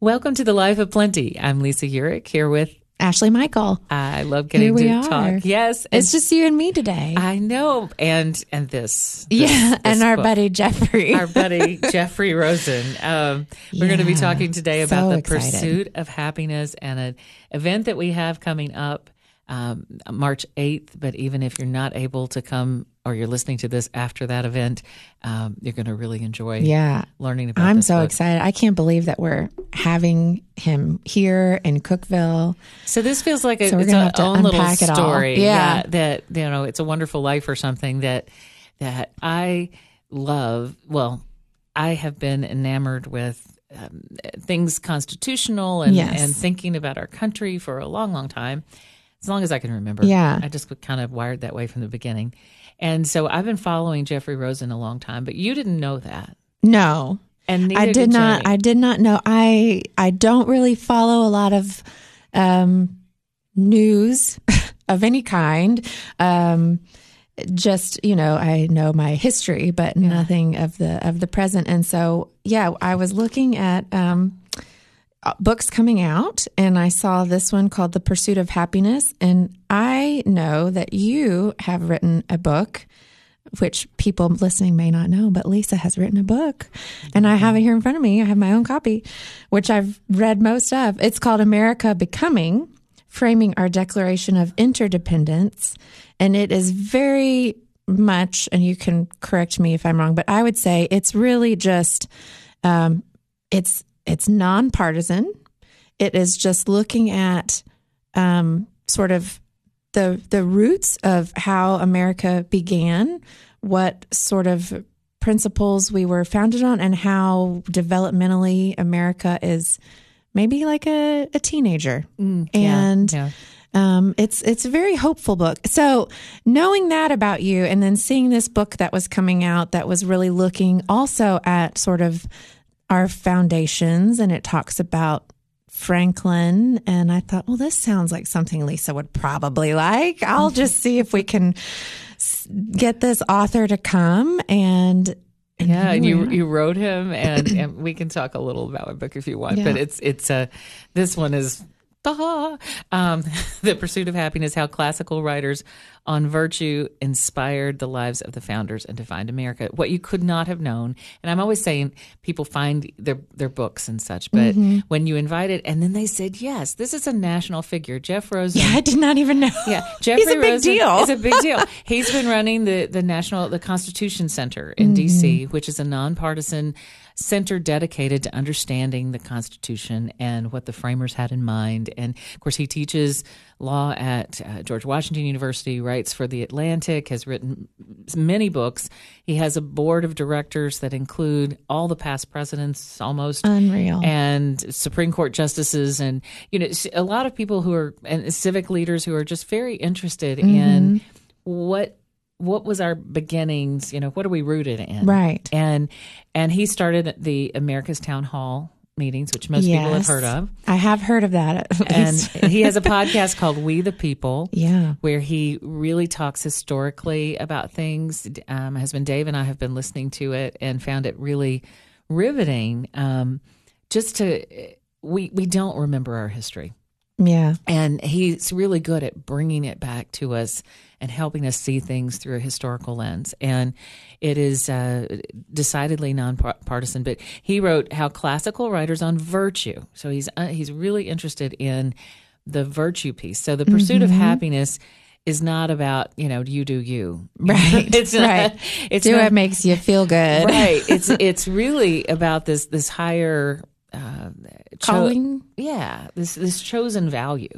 Welcome to the Life of Plenty. I'm Lisa Uhrik here with Ashley Michael. I love getting to are. talk. Yes, It's just you and me today. I know, and and this, this- yeah, this and our book. buddy Jeffrey. our buddy Jeffrey Rosen. Um, we're going to be talking today about so the excited. pursuit of happiness and an event that we have coming up um, March 8th. But even if you're not able to come or you're listening to this after that event, um, you're going to really enjoy yeah, learning about I'm so book. excited. I can't believe that we're having him here in Cookeville. So this feels like a, So its a- have to own little unpack it all. story. Yeah. that you know, it's a wonderful life or something that that I love. Well, I have been enamored with um, things constitutional and Yes. and thinking about our country for a long, long time, as long as I can remember. Yeah. I just kind of wired that way from the beginning, and so I've been following Jeffrey Rosen a long time. But you didn't know that, No, and I did not. Jamie. I did not know. I I don't really follow a lot of um, news of any kind. Um, just you know, I know my history, but nothing of the of the present. And so, yeah, I was looking at um, books coming out, and I saw this one called "The Pursuit of Happiness." And I know that you have written a book which people listening may not know, but Lisa has written a book and I have it here in front of me. I have my own copy, which I've read most of. It's called America Becoming Framing Our Declaration of Interdependence. And it is very much, and you can correct me if I'm wrong, but I would say it's really just, um, it's, it's nonpartisan. It is just looking at, um, sort of the the roots of how America began, what sort of principles we were founded on, and how developmentally America is maybe like a, a teenager. Mm, yeah, and yeah. um, it's it's a very hopeful book. So knowing that about you, and then seeing this book that was coming out that was really looking also at sort of our foundations, and it talks about Franklin, and I thought, well, this sounds like something Lisa would probably like. I'll just see if we can get this author to come and. and Yeah, and you you wrote him, and, and we can talk a little about my book if you want. Yeah. But it's it's uh, this one is um, the pursuit of happiness: how classical writers on virtue inspired the lives of the founders and defined America. What you could not have known, and I'm always saying people find their their books and such, but Mm-hmm. when you invited, and then they said yes, this is a national figure, Jeff Rosen. Yeah, I did not even know. Yeah, Jeffrey He's a big Rosen deal. is a big deal. He's been running the the national the Constitution Center in Mm-hmm. D.C., which is a nonpartisan center dedicated to understanding the Constitution and what the framers had in mind. And of course, he teaches law at uh, George Washington University, writes for the Atlantic, has written many books. He has a board of directors that include all the past presidents, almost Unreal. and Supreme Court justices, and you know, a lot of people who are and civic leaders who are just very interested Mm-hmm. in what what was our beginnings. You know, what are we rooted in? Right. And and he started the America's Town Hall meetings, which most people have heard of, I have heard of that. At and he has a podcast called We the People yeah. where he really talks historically about things. Um, my husband Dave and I have been listening to it and found it really riveting. Um, just to we we don't remember our history, Yeah. and he's really good at bringing it back to us and helping us see things through a historical lens. And it is uh, decidedly nonpartisan. But he wrote how classical writers on virtue. So he's uh, he's really interested in the virtue piece. So the pursuit of happiness is not about you know you do you Right. it's not, right. it's Do not, what makes you feel good. right it's it's really about this this higher uh, cho- Calling. yeah this this chosen value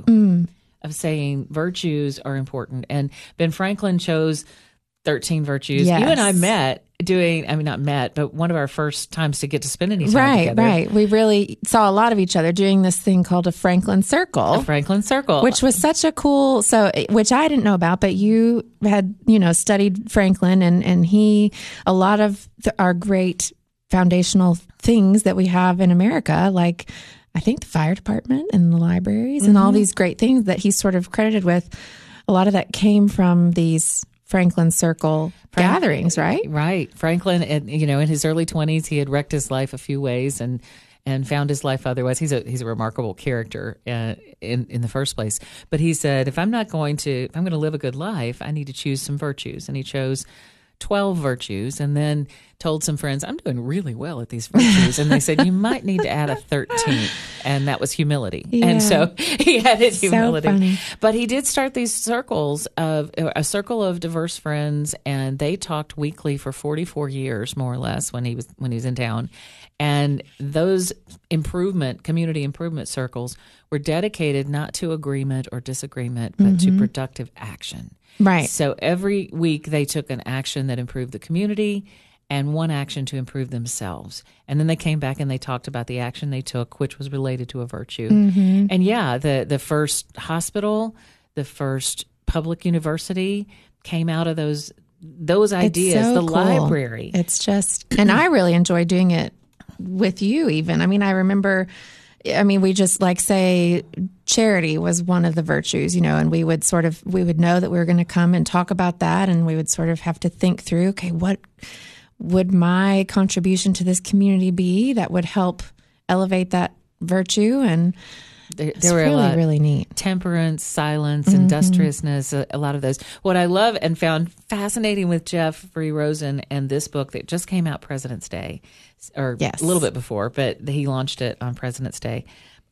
of saying virtues are important and ben franklin chose 13 virtues you and i met doing i mean not met but one of our first times to get to spend any time Right, together right. Right. We really saw a lot of each other doing this thing called a Franklin Circle. A Franklin circle which was such a cool so which i didn't know about but you had you know studied franklin and and he a lot of the, our great foundational things that we have in america like i think the fire department and the libraries and all these great things that he's sort of credited with a lot of that came from these franklin circle gatherings right Right. Franklin, and you know, in his early 20s, he had wrecked his life a few ways and and found his life otherwise. He's a he's a remarkable character uh, in in the first place. But he said, if I'm not going to if I'm going to live a good life, I need to choose some virtues, and he chose 12 virtues and then told some friends, I'm doing really well at these virtues. And they said, You might need to add a 13th. And that was humility. Yeah. And so he added So humility. funny. but he did start these circles of a circle of diverse friends, and they talked weekly for 44 years, more or less, when he was when he was in town. And those improvement, community improvement circles were dedicated not to agreement or disagreement, but to mm-hmm. productive action. Right. So every week they took an action that improved the community and one action to improve themselves. And then they came back and they talked about the action they took, which was related to a virtue. Mm-hmm. And yeah, the, the first hospital, the first public university came out of those those ideas, so the cool. library. It's just, and I really enjoy doing it with you, even. I mean, I remember, I mean, we just like say charity was one of the virtues, you know, and we would sort of, we would know that we were going to come and talk about that. And we would sort of have to think through, okay, what would my contribution to this community be that would help elevate that virtue? And There, there were really, a lot, really neat. temperance, silence, Mm-hmm. industriousness, a, a lot of those. What I love and found fascinating with Jeffrey Rosen and this book that just came out President's Day, or Yes. a little bit before, but he launched it on President's Day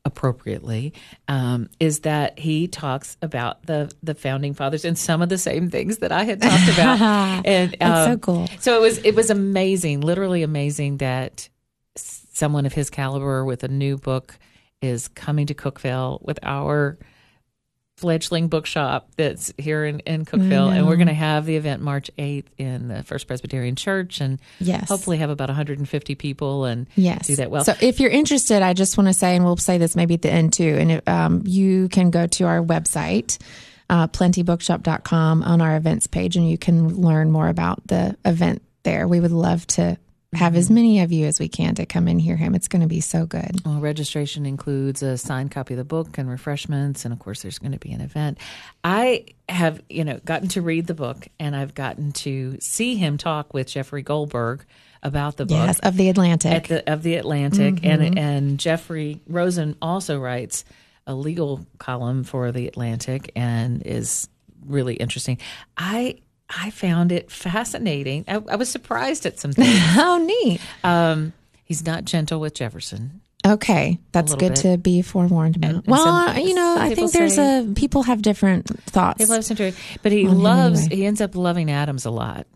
appropriately, um, is that he talks about the the founding fathers and some of the same things that I had talked about. and That's so um, cool. So it was it was amazing, literally amazing that someone of his caliber with a new book is coming to Cookeville with our fledgling bookshop that's here in, in Cookeville. And we're going to have the event March 8th in the First Presbyterian Church and Yes. hopefully have about 150 people and Yes. do that well. So if you're interested, I just want to say, and we'll say this maybe at the end too, and um, you can go to our website, uh, plentybookshop.com on our events page, and you can learn more about the event there. We would love to have as mm-hmm. many of you as we can to come and hear him. It's going to be so good. Well, registration includes a signed copy of the book and refreshments, and of course, there's going to be an event. I have, you know, gotten to read the book, and I've gotten to see him talk with Jeffrey Goldberg about the book Yes, of the Atlantic. at the of the Atlantic, and mm-hmm. and Jeffrey Rosen also writes a legal column for the Atlantic, and is really interesting. I I found it fascinating. I, I was surprised at some things. How neat. um, he's not gentle with Jefferson. Okay, that's good bit. to be forewarned about. and well, some- uh, you know, I think there's say- a people have different thoughts, He loves him but he loves. anyway. He ends up loving Adams a lot.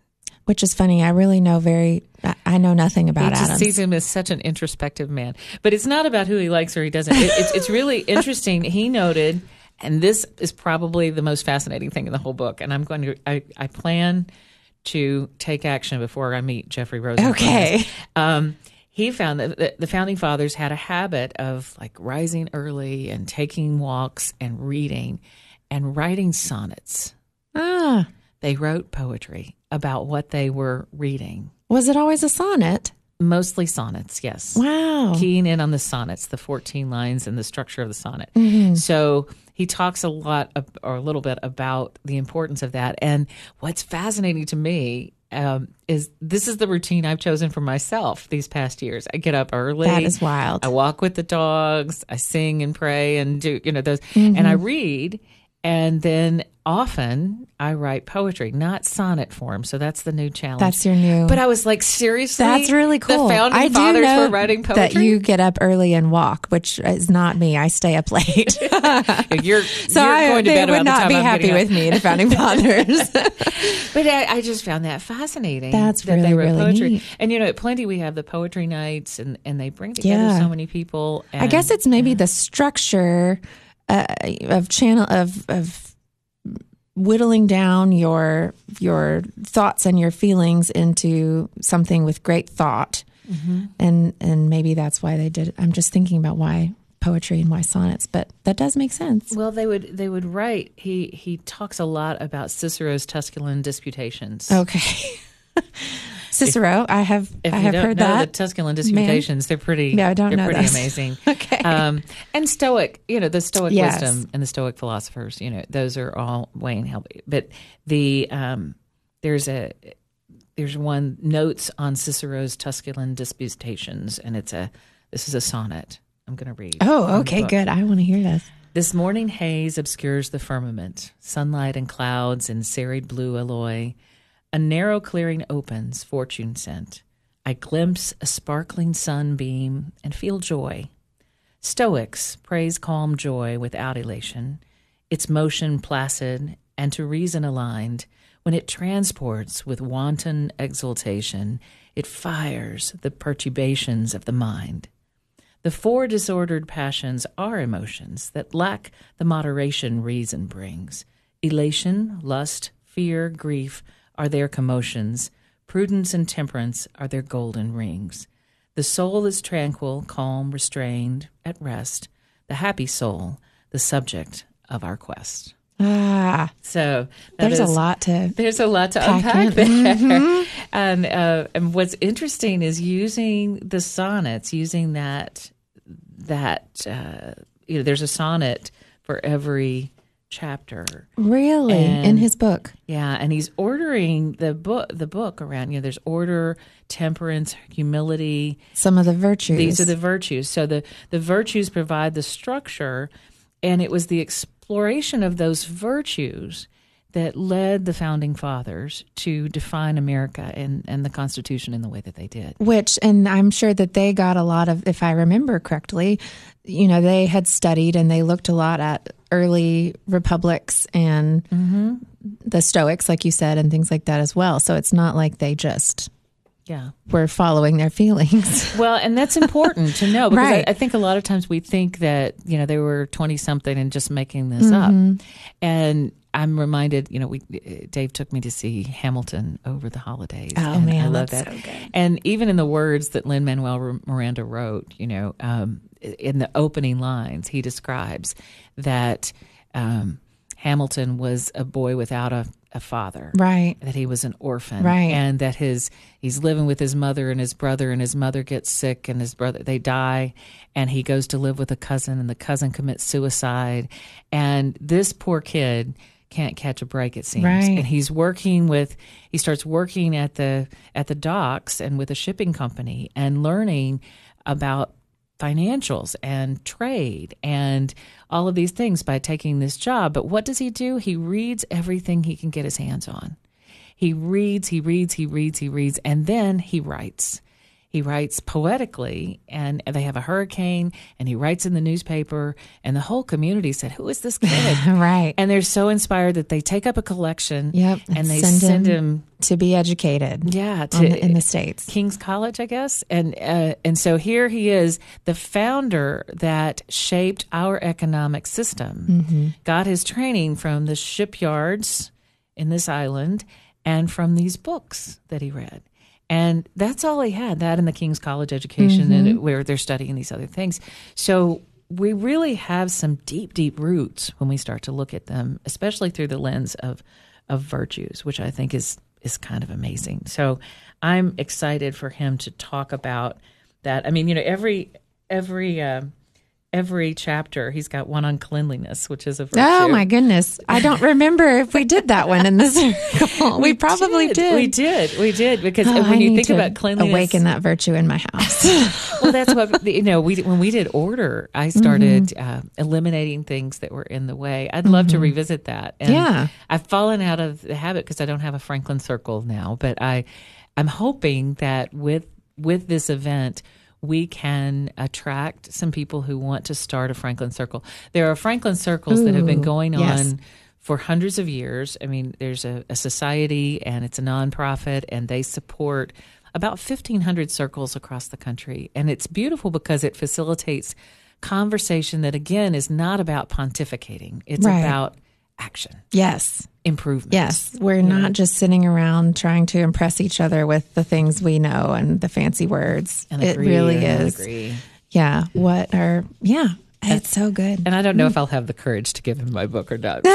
which is funny. I really know very. I- I know nothing about he just Adams. sees him as such an introspective man. But it's not about who he likes or he doesn't. It, it's, it's really interesting. He noted, and this is probably the most fascinating thing in the whole book. And I'm going to. I, I plan to take action before I meet Jeffrey Rosen. Okay. Um, he found that the- the founding fathers had a habit of like rising early and taking walks and reading and writing sonnets. ah, They wrote poetry about what they were reading. was it always a sonnet? Mostly sonnets, yes. Wow. Keying in on the sonnets, the 14 lines and the structure of the sonnet. Mm-hmm. So he talks a lot ab- or a little bit about the importance of that. And what's fascinating to me um, is this is the routine I've chosen for myself these past years. I get up early. That is wild. I walk with the dogs. I sing and pray and do, you know, those. Mm-hmm. And I read. And then often I write poetry, not sonnet form. So that's the new challenge. That's your new. But I was like, seriously, that's really cool. The founding I do fathers know were writing poetry. that you get up early and walk, which is not me. I stay up late, you're, so you're I, going to they would not the be I'm happy with me. The founding fathers. But I, I just found that fascinating. That's that really, they wrote really poetry. neat. And you know, at Plenty we have the poetry nights, and and they bring together Yeah. so many people. And I guess it's maybe the structure uh, of channel of of whittling down your your thoughts and your feelings into something with great thought, Mm-hmm. and and maybe that's why they did. it. I'm just thinking about why poetry and why sonnets, but that does make sense. well, they would they would write. He he talks a lot about Cicero's Tusculan disputations. Okay. Cicero, I have If I have don't heard know that. the Tusculan disputations, they're pretty. No, I don't they're know pretty those. amazing. Okay. Um, and Stoic, you know, the Stoic Yes. wisdom and the Stoic philosophers, you know, those are all Wayne help. But the um, there's a there's one notes on Cicero's Tusculan disputations, and it's a This is a sonnet. I'm going to read. Oh, okay, good. I want to hear this. This morning haze obscures the firmament, sunlight and clouds in serried blue alloy. A narrow clearing opens, fortune sent. I glimpse a sparkling sunbeam and feel joy. Stoics praise calm joy without elation, its motion placid and to reason aligned. When it transports with wanton exultation, it fires the perturbations of the mind. The four disordered passions are emotions that lack the moderation reason brings. Elation, lust, fear, grief are their commotions. Prudence and temperance are their golden rings. The soul is tranquil, calm, restrained, at rest. The happy soul, the subject of our quest. Ah, So there's a lot to. there's a lot to unpack there. Mm-hmm. And, uh, and what's interesting is using the sonnets, using that that uh, you know, there's a sonnet for every chapter. Really, in his book. Yeah, and he's ordering the book the book around. You know, there's order, temperance, humility. Some of the virtues. These are the virtues. So the the virtues provide the structure, and it was the exploration of those virtues that led the founding fathers to define America and, and the Constitution in the way that they did. which and i'm sure that they got a lot of if i remember correctly you know they had studied and they looked a lot at early republics and Mm-hmm. the stoics like you said and things like that as well so it's not like they just Yeah. were following their feelings Well, and that's important to know because Right. I, I think a lot of times we think that you know they were twenty something and just making this up. And I'm reminded, you know, we Dave took me to see Hamilton over the holidays. Oh, and man, I love that. so. And even in the words that Lin Manuel Miranda wrote, you know, um, in the opening lines, he describes that um, Hamilton was a boy without a, a father. Right. That he was an orphan. Right. and that his he's living with his mother and his brother and his mother gets sick and his brother they die and he goes to live with a cousin and the cousin commits suicide. And this poor kid can't catch a break it seems. Right. and he's working with he starts working at the at the docks and with a shipping company and learning about financials and trade and all of these things by taking this job. But what does he do? He reads everything he can get his hands on. He reads, he reads, he reads, he reads, and then he writes. He writes poetically, and they have a hurricane, and he writes in the newspaper, and the whole community said, Who is this kid? right and they're so inspired that they take up a collection Yep, and, they send send, him him, to be educated yeah, to, the, in the states King's College, I guess, and uh, and so here he is, the founder that shaped our economic system. Got his training from the shipyards in this island and from these books that he read. And that's all he had, that and the King's College education, and where they're studying these other things. So we really have some deep, deep roots when we start to look at them, especially through the lens of of virtues, which I think is is kind of amazing. So I'm excited for him to talk about that. I mean, you know, every every uh, every chapter he's got one on cleanliness, which is a virtue. oh my goodness i don't remember if we did that one in the circle we, probably did, We did. We did because Oh, I when you need think about cleanliness, awaken that virtue in my house well, that's what you know. We when we did order, I started uh, eliminating things that were in the way. I'd love to revisit that. And Yeah. I've fallen out of the habit because I don't have a Franklin Circle now. But I, I'm hoping that with with this event. We can attract some people who want to start a Franklin Circle. There are Franklin Circles that have been Ooh, going yes. on for hundreds of years. I mean, there's a, a society and it's a nonprofit, and they support about 1,500 circles across the country. And it's beautiful because it facilitates conversation that, again, is not about pontificating, it's Right. about action, yes improvement. Yes, we're not mm-hmm. just sitting around trying to impress each other with the things we know and the fancy words. And it agree really is. agree. Yeah, what are yeah, it's so good. And I don't know mm. if I'll have the courage to give him my book or not. But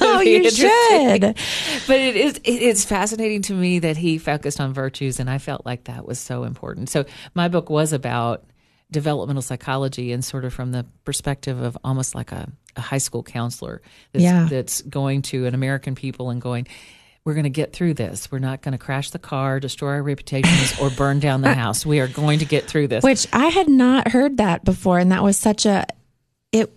Oh, you should. but it is it is fascinating to me that he focused on virtues and I felt like that was so important. So my book was about developmental psychology and sort of from the perspective of almost like a, a high school counselor that's, Yeah. that's going to an American people and going we're going to get through this. We're not going to crash the car, destroy our reputations, or burn down the house. We are going to get through this. Which I had not heard that before, and that was such a it.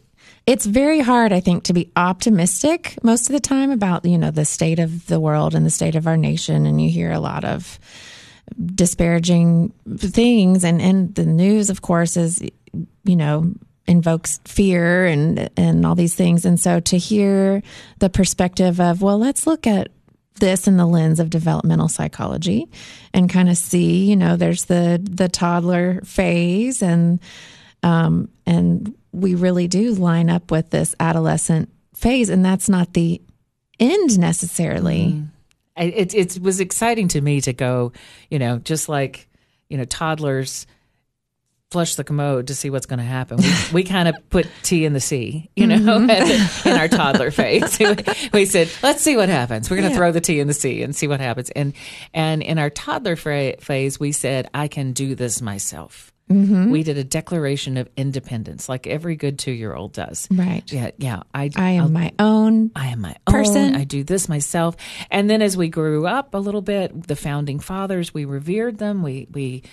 It's very hard, I think, to be optimistic most of the time about you know the state of the world and the state of our nation, and you hear a lot of disparaging things, and and the news, of course, is you know invokes fear and and all these things, and so to hear the perspective of well, let's look at this in the lens of developmental psychology and kind of see, you know, there's the the toddler phase and um and we really do line up with this adolescent phase and that's not the end necessarily. Mm. It, it was exciting to me to go, you know, just like, you know, toddlers flush the commode to see what's going to happen. We, we kind of put T in the C, you know, mm-hmm. in our toddler phase. we said, let's see what happens. We're going to yeah. throw the T in the C and see what happens. And and in our toddler phase, we said, I can do this myself. Mm-hmm. We did a declaration of independence, like every good two year old does. Right. Yeah. Yeah. I, I am I'll, my own. I am my person. Own. I do this myself. And then as we grew up a little bit, the founding fathers, we revered them. We we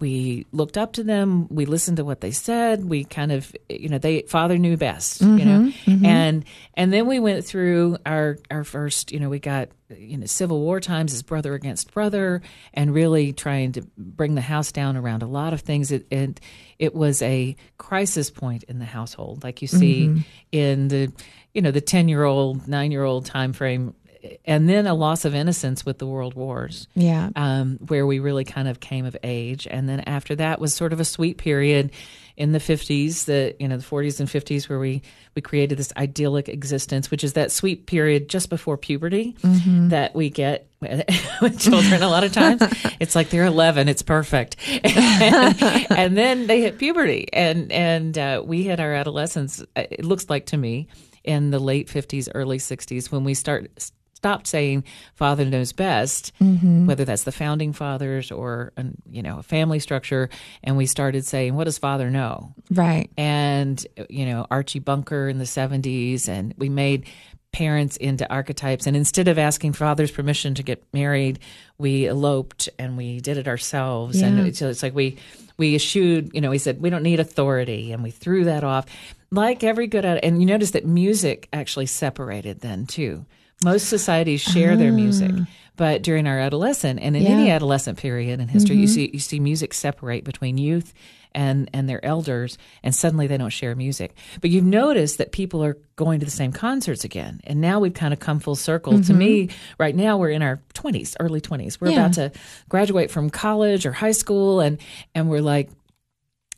we looked up to them we listened to what they said we kind of you know they father knew best mm-hmm, you know mm-hmm. and and then we went through our our first you know we got you know civil war times as brother against brother and really trying to bring the house down around a lot of things it, and it was a crisis point in the household like you see mm-hmm. in the you know the 10 year old 9 year old time frame and then a loss of innocence with the world wars. Yeah. Um, where we really kind of came of age. And then after that was sort of a sweet period in the 50s, the, you know, the 40s and 50s where we, we created this idyllic existence, which is that sweet period just before puberty mm-hmm. that we get with children a lot of times. it's like they're 11, it's perfect. and, and then they hit puberty and, and, uh, we hit our adolescence, it looks like to me, in the late 50s, early 60s when we start stopped saying father knows best, mm-hmm. whether that's the founding fathers or you know a family structure, and we started saying what does father know, right? And you know Archie Bunker in the seventies, and we made parents into archetypes. And instead of asking father's permission to get married, we eloped and we did it ourselves. Yeah. And so it's like we we eschewed, you know, we said we don't need authority, and we threw that off. Like every good, and you notice that music actually separated then too. Most societies share their music, ah. but during our adolescent and in yeah. any adolescent period in history, mm-hmm. you see you see music separate between youth and and their elders, and suddenly they don't share music. But you've noticed that people are going to the same concerts again, and now we've kind of come full circle. Mm-hmm. To me, right now we're in our twenties, early twenties. We're yeah. about to graduate from college or high school, and and we're like,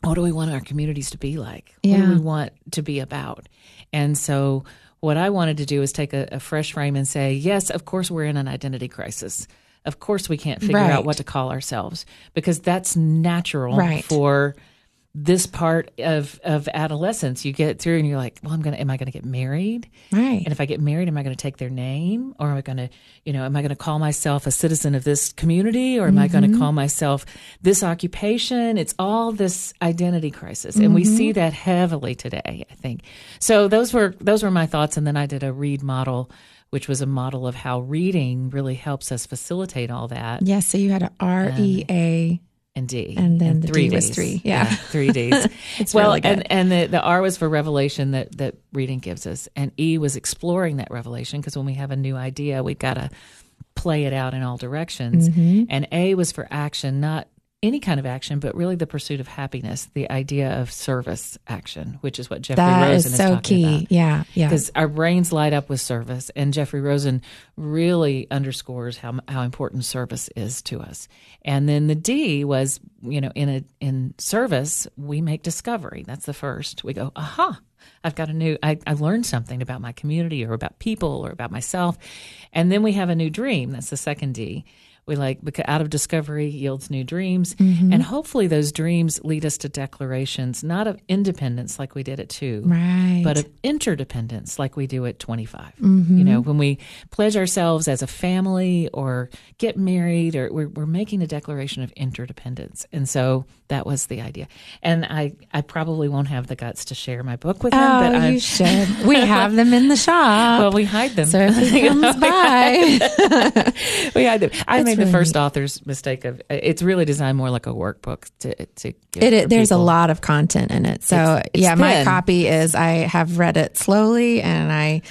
what do we want our communities to be like? Yeah. What do we want to be about? And so what I wanted to do is take a, a, fresh frame and say, yes, of course, we're in an identity crisis. Of course, we can't figure right. out what to call ourselves because that's natural right. for this part of of adolescence you get through and you're like well i'm gonna am i gonna get married right and if i get married am i gonna take their name or am i gonna you know am i gonna call myself a citizen of this community or am mm-hmm. i gonna mm-hmm. call myself this occupation it's all this identity crisis and mm-hmm. we see that heavily today i think so those were those were my thoughts and then i did a read model which was a model of how reading really helps us facilitate all that. Yes, yeah, so you had a R E A and D. And then and the three D days. was three. Yeah. yeah three D's. well, really and, and the, the R was for revelation that, that reading gives us. And E was exploring that revelation because when we have a new idea, we've got to play it out in all directions. Mm-hmm. And A was for action, not any kind of action, but really the pursuit of happiness, the idea of service action, which is what Jeffrey that Rosen is so is key. About. Yeah, yeah. Because our brains light up with service, and Jeffrey Rosen really underscores how how important service is to us. And then the D was, you know, in a in service, we make discovery. That's the first. We go, aha. I've got a new, I, I learned something about my community or about people or about myself. And then we have a new dream. That's the second D We like because out of discovery yields new dreams, Mm-hmm. and hopefully those dreams lead us to declarations not of independence like we did at two, Right. but of interdependence like we do at 25. Mm-hmm. You know, when we pledge ourselves as a family or get married, or we're, we're making a declaration of interdependence. And so that was the idea. And I, I probably won't have the guts to share my book with him, oh, but I'm, you should. We have them in the shop. well, we hide them. so if he comes by, we hide them. I It's made really the first author's mistake of uh, it's really designed more like a workbook to to. Give it, it there's a lot of content in it. So It's- it's yeah, my copy is I have read it slowly and I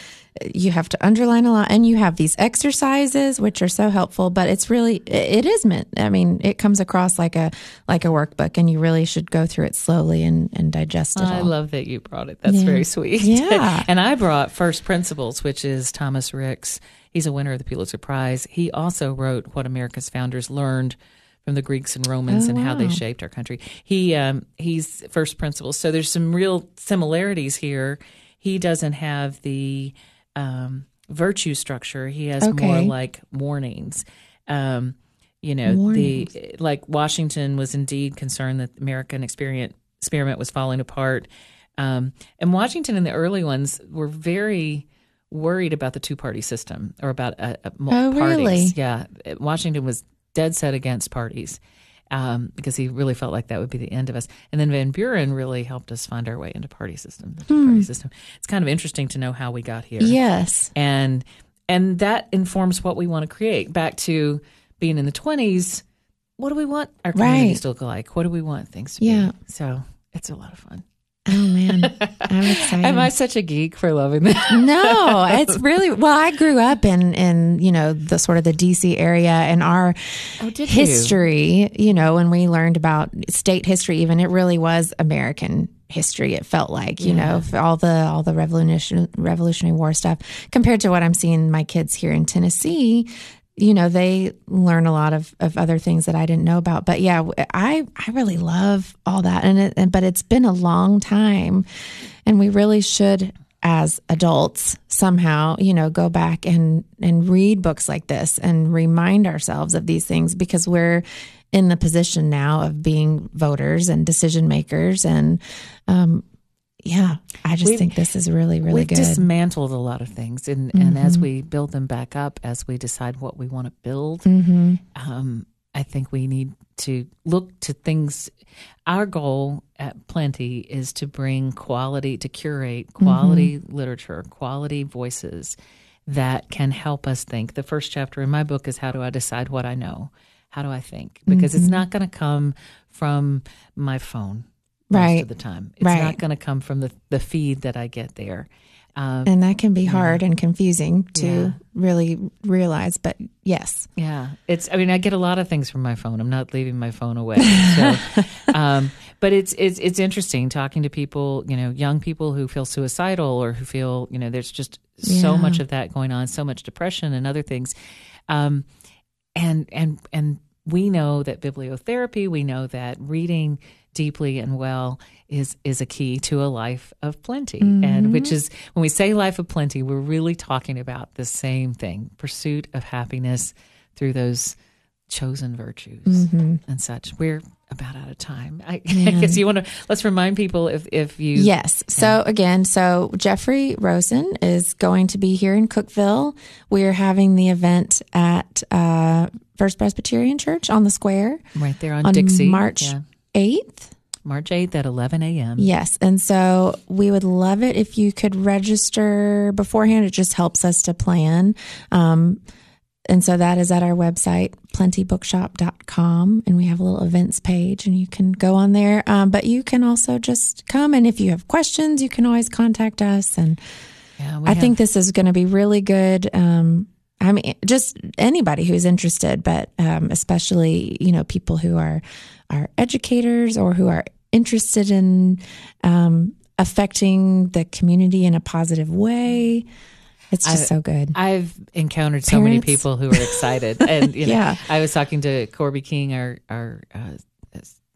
you have to underline a lot and you have these exercises which are so helpful but it's really it is meant i mean it comes across like a like a workbook and you really should go through it slowly and and digest it I all love that you brought it. That's Yeah. very sweet. Yeah. and I brought First Principles, which is Thomas Ricks. He's a winner of the Pulitzer Prize. He also wrote What America's Founders Learned from the Greeks and Romans Oh, and how they shaped our country. He um, he's First Principles. So there's some real similarities here. He doesn't have the um, virtue structure. He has more like warnings. Um, you know, Warnings. the like Washington was indeed concerned that the American experiment experiment was falling apart. Um, and Washington and the early ones were very worried about the two party system or about uh, uh, Oh, parties. really? Yeah, Washington was dead set against parties um, because he really felt like that would be the end of us. And then Van Buren really helped us find our way into party system, the two party system. It's kind of interesting to know how we got here yes and and that informs what we want to create. Back to being in the twenties, what do we want our communities Right. to look like? What do we want things to Yeah. be? So it's a lot of fun. Oh man i'm excited Am I such a geek for loving that? no, it's really well. I grew up in in you know the sort of the DC area, and our Oh, did you? history, you know, when we learned about state history, even it really was American history. It felt like you know all the all the revolution Revolutionary War stuff compared to what I'm seeing my kids here in Tennessee. You know, they learn a lot of, of other things that I didn't know about. But yeah, I I really love all that, and it, but it's been a long time, and we really should as adults somehow you know go back and and read books like this and remind ourselves of these things because we're in the position now of being voters and decision makers and um yeah i just We've- think this is really really We've good Mm-hmm. dismantled a lot of things, and and as we build them back up, as we decide what we want to build, hmm um, I think we need to look to things. Our goal at Plenty is to bring quality, to curate quality literature, quality voices that can help us think. The first chapter in my book is How Do I Decide What I Know? How do I think? Because it's not going to come from my phone most Right. of the time. It's Right. not going to come from the, the feed that I get there. Um, and that can be hard and confusing to Yeah. really realize but yes Yeah, it's. I mean, I get a lot of things from my phone. I'm not leaving my phone away. So, um, but it's it's it's interesting talking to people. You know, young people who feel suicidal or who feel you know there's just so Yeah. much of that going on, so much depression and other things, um, and and and we know that bibliotherapy. We know that reading deeply and well is is a key to a life of plenty and which is when we say life of plenty we're really talking about the same thing pursuit of happiness through those chosen virtues Mm-hmm. and such we're about out of time i, I guess you want to let's remind people if if you Yes. So again, so Jeffrey Rosen is going to be here in Cookeville. We're having the event at uh, First Presbyterian Church on the square right there on, on dixie March Yeah. 8th. march 8th at 11 a.m Yes. And so we would love it if you could register beforehand. It just helps us to plan. Um, and so that is at our website, plentybookshop.com. And we have a little events page and you can go on there. Um, but you can also just come. And if you have questions, you can always contact us. And yeah I have- think this is going to be really good. Um, I mean, just anybody who's interested, but um, especially you know people who are are educators or who are interested in um, affecting the community in a positive way. It's just so good. I've encountered so many people who are excited, and you know, Yeah. I was talking to Corby King, our our uh,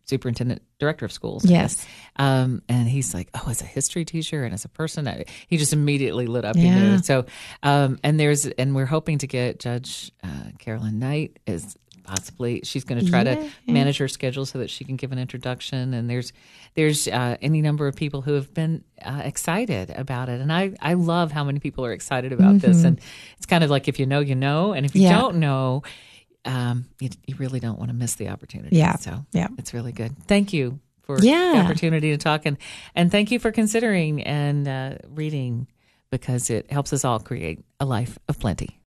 superintendent director of schools. Yes. um, and he's like, "Oh, as a history teacher and as a person, I, he just immediately lit up." Yeah. So, um, and there's and we're hoping to get Judge uh, Carolyn Knight is possibly she's going to try Yeah. to manage her schedule so that she can give an introduction. And there's there's uh, any number of people who have been uh, excited about it, and I I love how many people are excited about this. And it's kind of like if you know, you know, and if you Mm-hmm. Yeah. don't know. Um, you, you really don't want to miss the opportunity. Yeah. So Yeah. it's really good. Thank you for Yeah. the opportunity to talk and, and thank you for considering and uh, reading because it helps us all create a life of plenty.